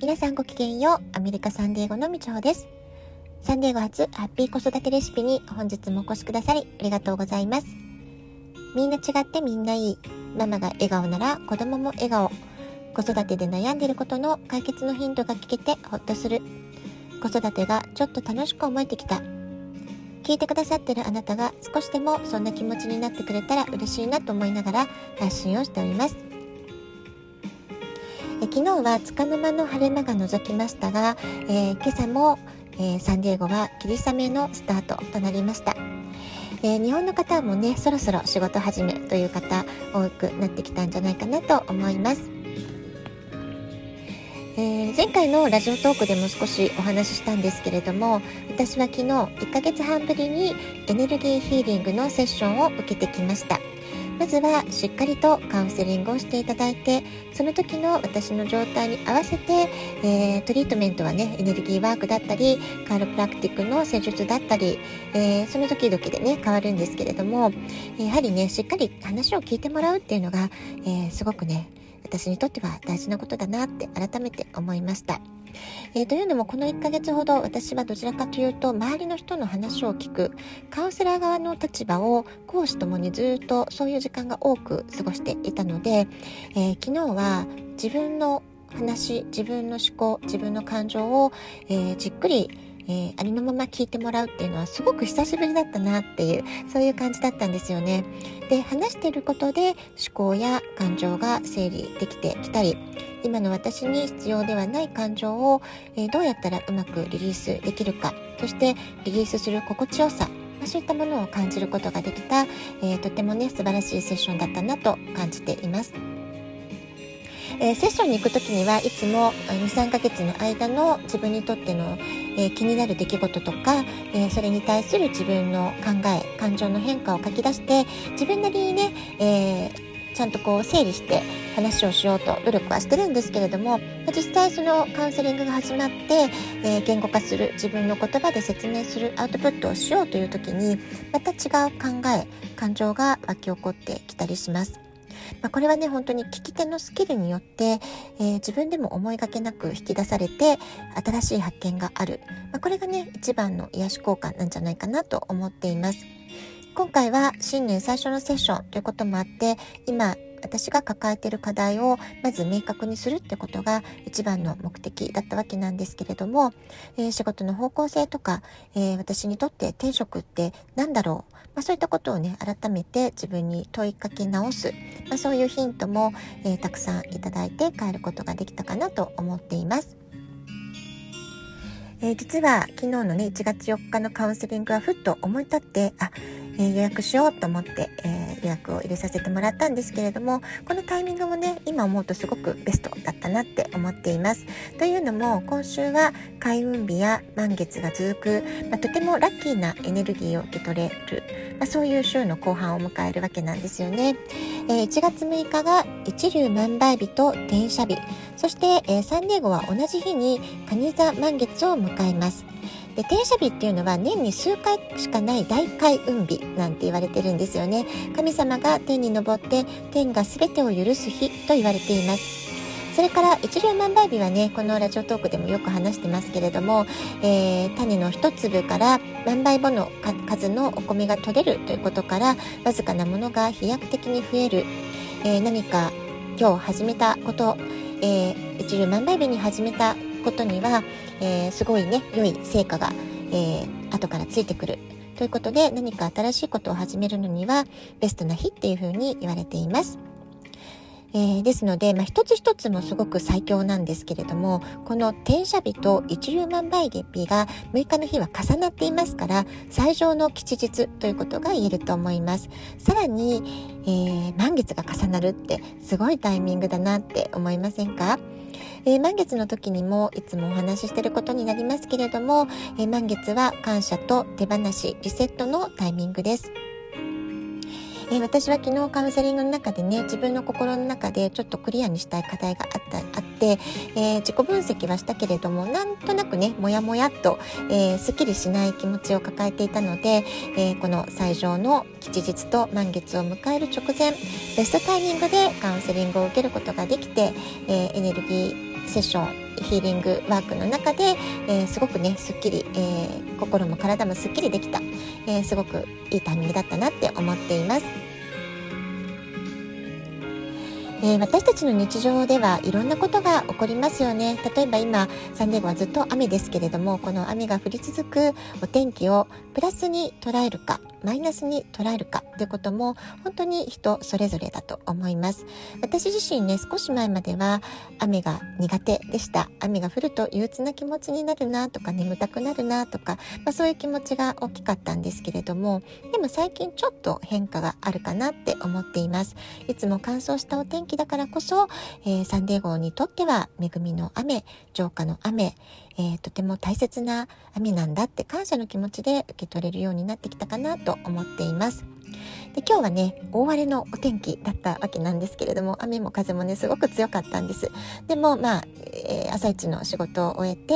皆さんごきげんよう。アメリカサンディエゴのみちほです。サンディエゴ初ハッピー子育てレシピに本日もお越しくださりありがとうございます。みんな違ってみんないい。ママが笑顔なら子供も笑顔。子育てで悩んでいることの解決のヒントが聞けてほっとする。子育てがちょっと楽しく思えてきた。聞いてくださってるあなたが少しでもそんな気持ちになってくれたら嬉しいなと思いながら発信をしております。昨日は束の間の晴れ間が覗きましたが、えー、今朝も、えー、サンディエゴは霧雨のスタートとなりました。えー、日本の方もねそろそろ仕事始めという方多くなってきたんじゃないかなと思います。えー、前回のラジオトークでも少しお話ししたんですけれども私は昨日1ヶ月半ぶりにエネルギーヒーリングのセッションを受けてきました。まずはしっかりとカウンセリングをしていただいてその時の私の状態に合わせて、えー、トリートメントはねエネルギーワークだったりカールプラクティックの施術だったり、えー、その時々でね変わるんですけれどもやはりねしっかり話を聞いてもらうっていうのが、えー、すごくね私にとっては大事なことだなって改めて思いました。えー、というのもこの1ヶ月ほど私はどちらかというと周りの人の話を聞くカウンセラー側の立場を講師ともにずっとそういう時間が多く過ごしていたので、えー、昨日は自分の話自分の思考自分の感情を、えー、じっくりえー、ありのまま聞いてもらうっていうのはすごく久しぶりだったなっていうそういう感じだったんですよね。で話していることで思考や感情が整理できてきたり今の私に必要ではない感情を、えー、どうやったらうまくリリースできるかそしてリリースする心地よさまそういったものを感じることができた、えー、とてもね素晴らしいセッションだったなと感じています。えー、セッションに行く時にはいつも23ヶ月の間の自分にとっての、えー、気になる出来事とか、えー、それに対する自分の考え感情の変化を書き出して自分なりにね、えちゃんとこう整理して話をしようと努力はしてるんですけれども実際そのカウンセリングが始まって、え、言語化する自分の言葉で説明するアウトプットをしようという時にまた違う考え感情が湧き起こってきたりします。まあ、これはね本当に聞き手のスキルによって、えー、自分でも思いがけなく引き出されて新しい発見がある、まあ、これがね一番の癒し効果なんじゃないかなと思っています。今回は新年最初のセッションということもあって今私が抱えている課題をまず明確にするってことが一番の目的だったわけなんですけれども、えー、仕事の方向性とか、えー、私にとって転職って何だろう、あ、そういったことをね改めて自分に問いかけ直す、まあ、そういうヒントも、えー、たくさんいただいて変えることができたかなと思っています。えー、実は昨日のね1月4日のカウンセリングはふっと思い立ってあえ、予約しようと思って、え、予約を入れさせてもらったんですけれどもこのタイミングもね今思うとすごくベストだったなって思っています。というのも今週は開運日や満月が続く、まあ、とてもラッキーなエネルギーを受け取れる、まあ、そういう週の後半を迎えるわけなんですよね、え、1月6日が一粒万倍日と転写日。そして、え、サンディエゴは同じ日に蟹座満月を迎えます。で転写日っていうのは年に数回しかない大開運日なんて言われてるんですよね。神様が天に昇って天が全てを許す日と言われています。それから一粒万倍日はねこのラジオトークでもよく話してますけれども、えー、種の一粒から万倍母の数のお米が取れるということからわずかなものが飛躍的に増える、えー、何か今日始めたこと、えー、一粒万倍日に始めたことには、えー、すごいね良い成果が、えー、後からついてくる。ということで何か新しいことを始めるのにはベストな日っていうふうに言われています。えー、ですので、まあ、一つ一つもすごく最強なんですけれどもこの転写日と一粒万倍月日が6日の日は重なっていますから最上の吉日ということが言えると思います。さらに、えー、満月が重なるってすごいタイミングだなって思いませんか？えー、満月の時にもいつもお話ししてることになりますけれども、えー、満月は感謝と手放し、リセットのタイミングです。えー、私は昨日カウンセリングの中でね自分の心の中でちょっとクリアにしたい課題があったあって、えー、自己分析はしたけれどもなんとなくねモヤモヤっと、えー、すっきりしない気持ちを抱えていたので、えこの最上の吉日と満月を迎える直前ベストタイミングでカウンセリングを受けることができて、えエネルギーセッションヒーリングワークの中で、えー、すごくねすっきり、えー、心も体もすっきりできた、えー、すごくいいタイミングだったなって思っています。えー、私たちの日常ではいろんなことが起こりますよね例えば今サンディエゴはずっと雨ですけれどもこの雨が降り続くお天気をプラスに捉えるかマイナスに捉えるかということも本当に人それぞれだと思います。私自身ね少し前までは雨が苦手でした。雨が降ると憂鬱な気持ちになるなとか眠たくなるなとか、まあ、そういう気持ちが大きかったんですけれどもでも最近ちょっと変化があるかなって思っています。いつも乾燥したお天気だからこそ、えー、サンデー号にとっては恵みの雨浄化の雨えー、とても大切な雨なんだって感謝の気持ちで受け取れるようになってきたかなと思っています。で今日はね大荒れのお天気だったわけなんですけれども雨も風もねすごく強かったんです。でもまあ、えー、朝一の仕事を終えて、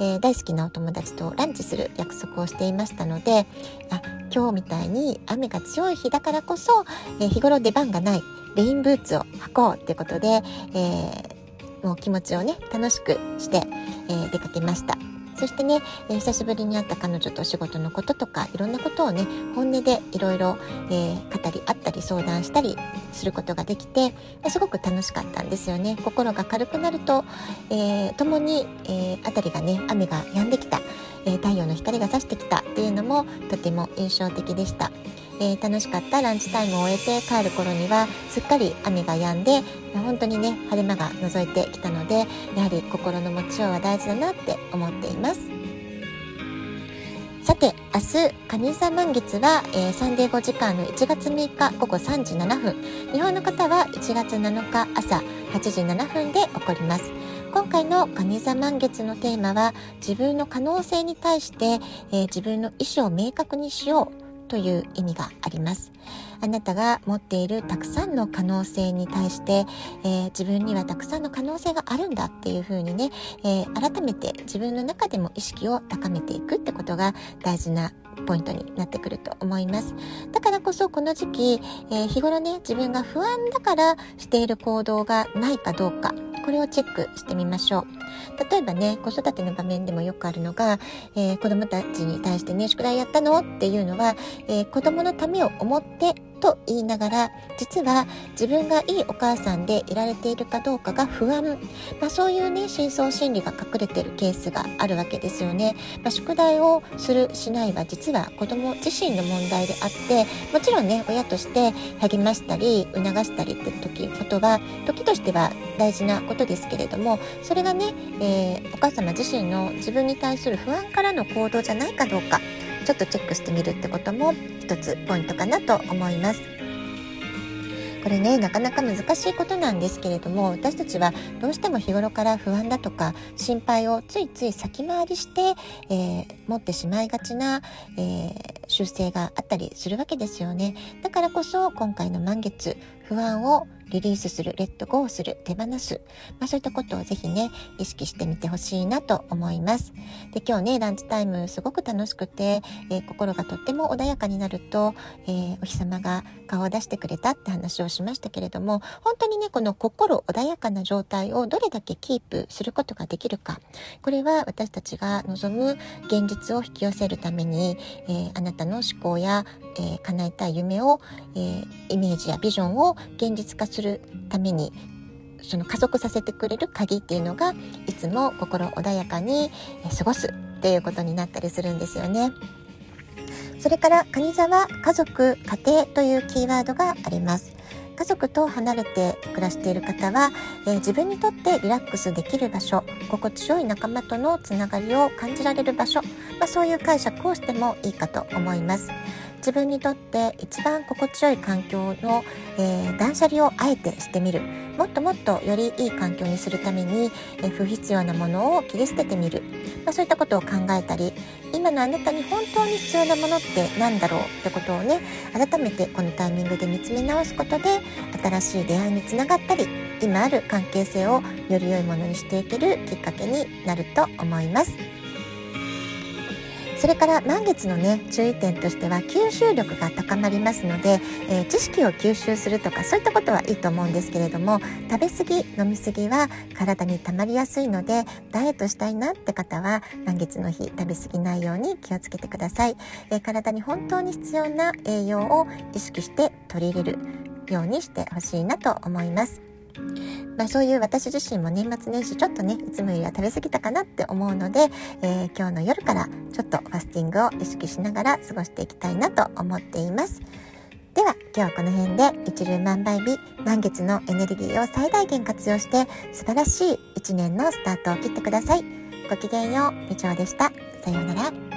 えー、大好きなお友達とランチする約束をしていましたのであ今日みたいに雨が強い日だからこそ、えー、日頃出番がないレインブーツを履こうってことで、えもう気持ちをね楽しくして、え、出かけました。そしてね、えー、久しぶりに会った彼女と仕事のこととかいろんなことをね本音でいろいろ語り合ったり相談したりすることができてすごく楽しかったんですよね心が軽くなると、えー、共に、えー、辺りがね雨が止んできた、えー、太陽の光が差してきたっていうのもとても印象的でした。えー、楽しかったランチタイムを終えて帰る頃にはすっかり雨が止んで本当にね晴れ間が覗いてきたのでやはり心の持ちようは大事だなって思っています。さて明日蟹座満月は、えー、サンデー5時間の1月6日午後3時7分。日本の方は1月7日朝8時7分で起こります。今回の蟹座満月のテーマは自分の可能性に対して、えー、自分の意思を明確にしよう。という意味があります。あなたが持っているたくさんの可能性に対して、えー、自分にはたくさんの可能性があるんだっていうふうにね、えー、改めて自分の中でも意識を高めていくってことが大事なポイントになってくると思います。だからこそこの時期、えー、日頃ね、自分が不安だからしている行動がないかどうか、これをチェックしてみましょう。例えばね、子育ての場面でもよくあるのが、えー、子供たちに対してね、宿題やったの？っていうのは、えー、子供のためを思ってと言いながら実は自分がいいお母さんでいられているかどうかが不安、まあ、そういうね深層心理が隠れてるケースがあるわけですよね、まあ、宿題をするしないは実は子供自身の問題であってもちろんね親として励ましたり促したりって時ことは時としては大事なことですけれどもそれがね、えー、お母様自身の自分に対する不安からの行動じゃないかどうか。ちょっとチェックしてみるってことも一つポイントかなと思います。これねなかなか難しいことなんですけれども私たちはどうしても日頃から不安だとか心配をついつい先回りして、えー、持ってしまいがちな、えー、習性があったりするわけですよねだからこそ今回の満月不安をリリースする、レッドゴーする、手放す。まあそういったことをぜひね、意識してみてほしいなと思います。で、今日ね、ランチタイムすごく楽しくて、えー、心がとっても穏やかになると、えー、お日様が顔を出してくれたって話をしましたけれども、本当にね、この心穏やかな状態をどれだけキープすることができるか。これは私たちが望む現実を引き寄せるために、えー、あなたの思考や、えー、叶えたい夢を、え、イメージやビジョンを現実化するるためにその加速させてくれる鍵っていうのがいつも心穏やかに過ごすっていうことになったりするんですよね。それから蟹座は家族家庭というキーワードがあります。家族と離れて暮らしている方は、えー、自分にとってリラックスできる場所心地よい仲間とのつながりを感じられる場所、まあ、そういう解釈をしてもいいかと思います。自分にとって一番心地よい環境の、えー、断捨離をあえてしてみるもっともっとよりいい環境にするために、えー、不必要なものを切り捨ててみる、まあ、そういったことを考えたり今のあなたに本当に必要なものって何だろうってことをね改めてこのタイミングで見つめ直すことで新しい出会いにつながったり今ある関係性をより良いものにしていけるきっかけになると思います。それから満月のね注意点としては吸収力が高まりますので、えー、知識を吸収するとかそういったことはいいと思うんですけれども食べ過ぎ飲み過ぎは体に溜まりやすいのでダイエットしたいなって方は満月の日食べ過ぎないように気をつけてください、えー、体に本当に必要な栄養を意識して取り入れるようにしてほしいなと思います。まあ、そういう私自身も年末年始ちょっとねいつもよりは食べ過ぎたかなって思うので、えー、今日の夜からちょっとファスティングを意識しながら過ごしていきたいなと思っています。では今日はこの辺で一粒万倍日満月のエネルギーを最大限活用して素晴らしい一年のスタートを切ってください。ごきげんようみちょうでした。さようなら。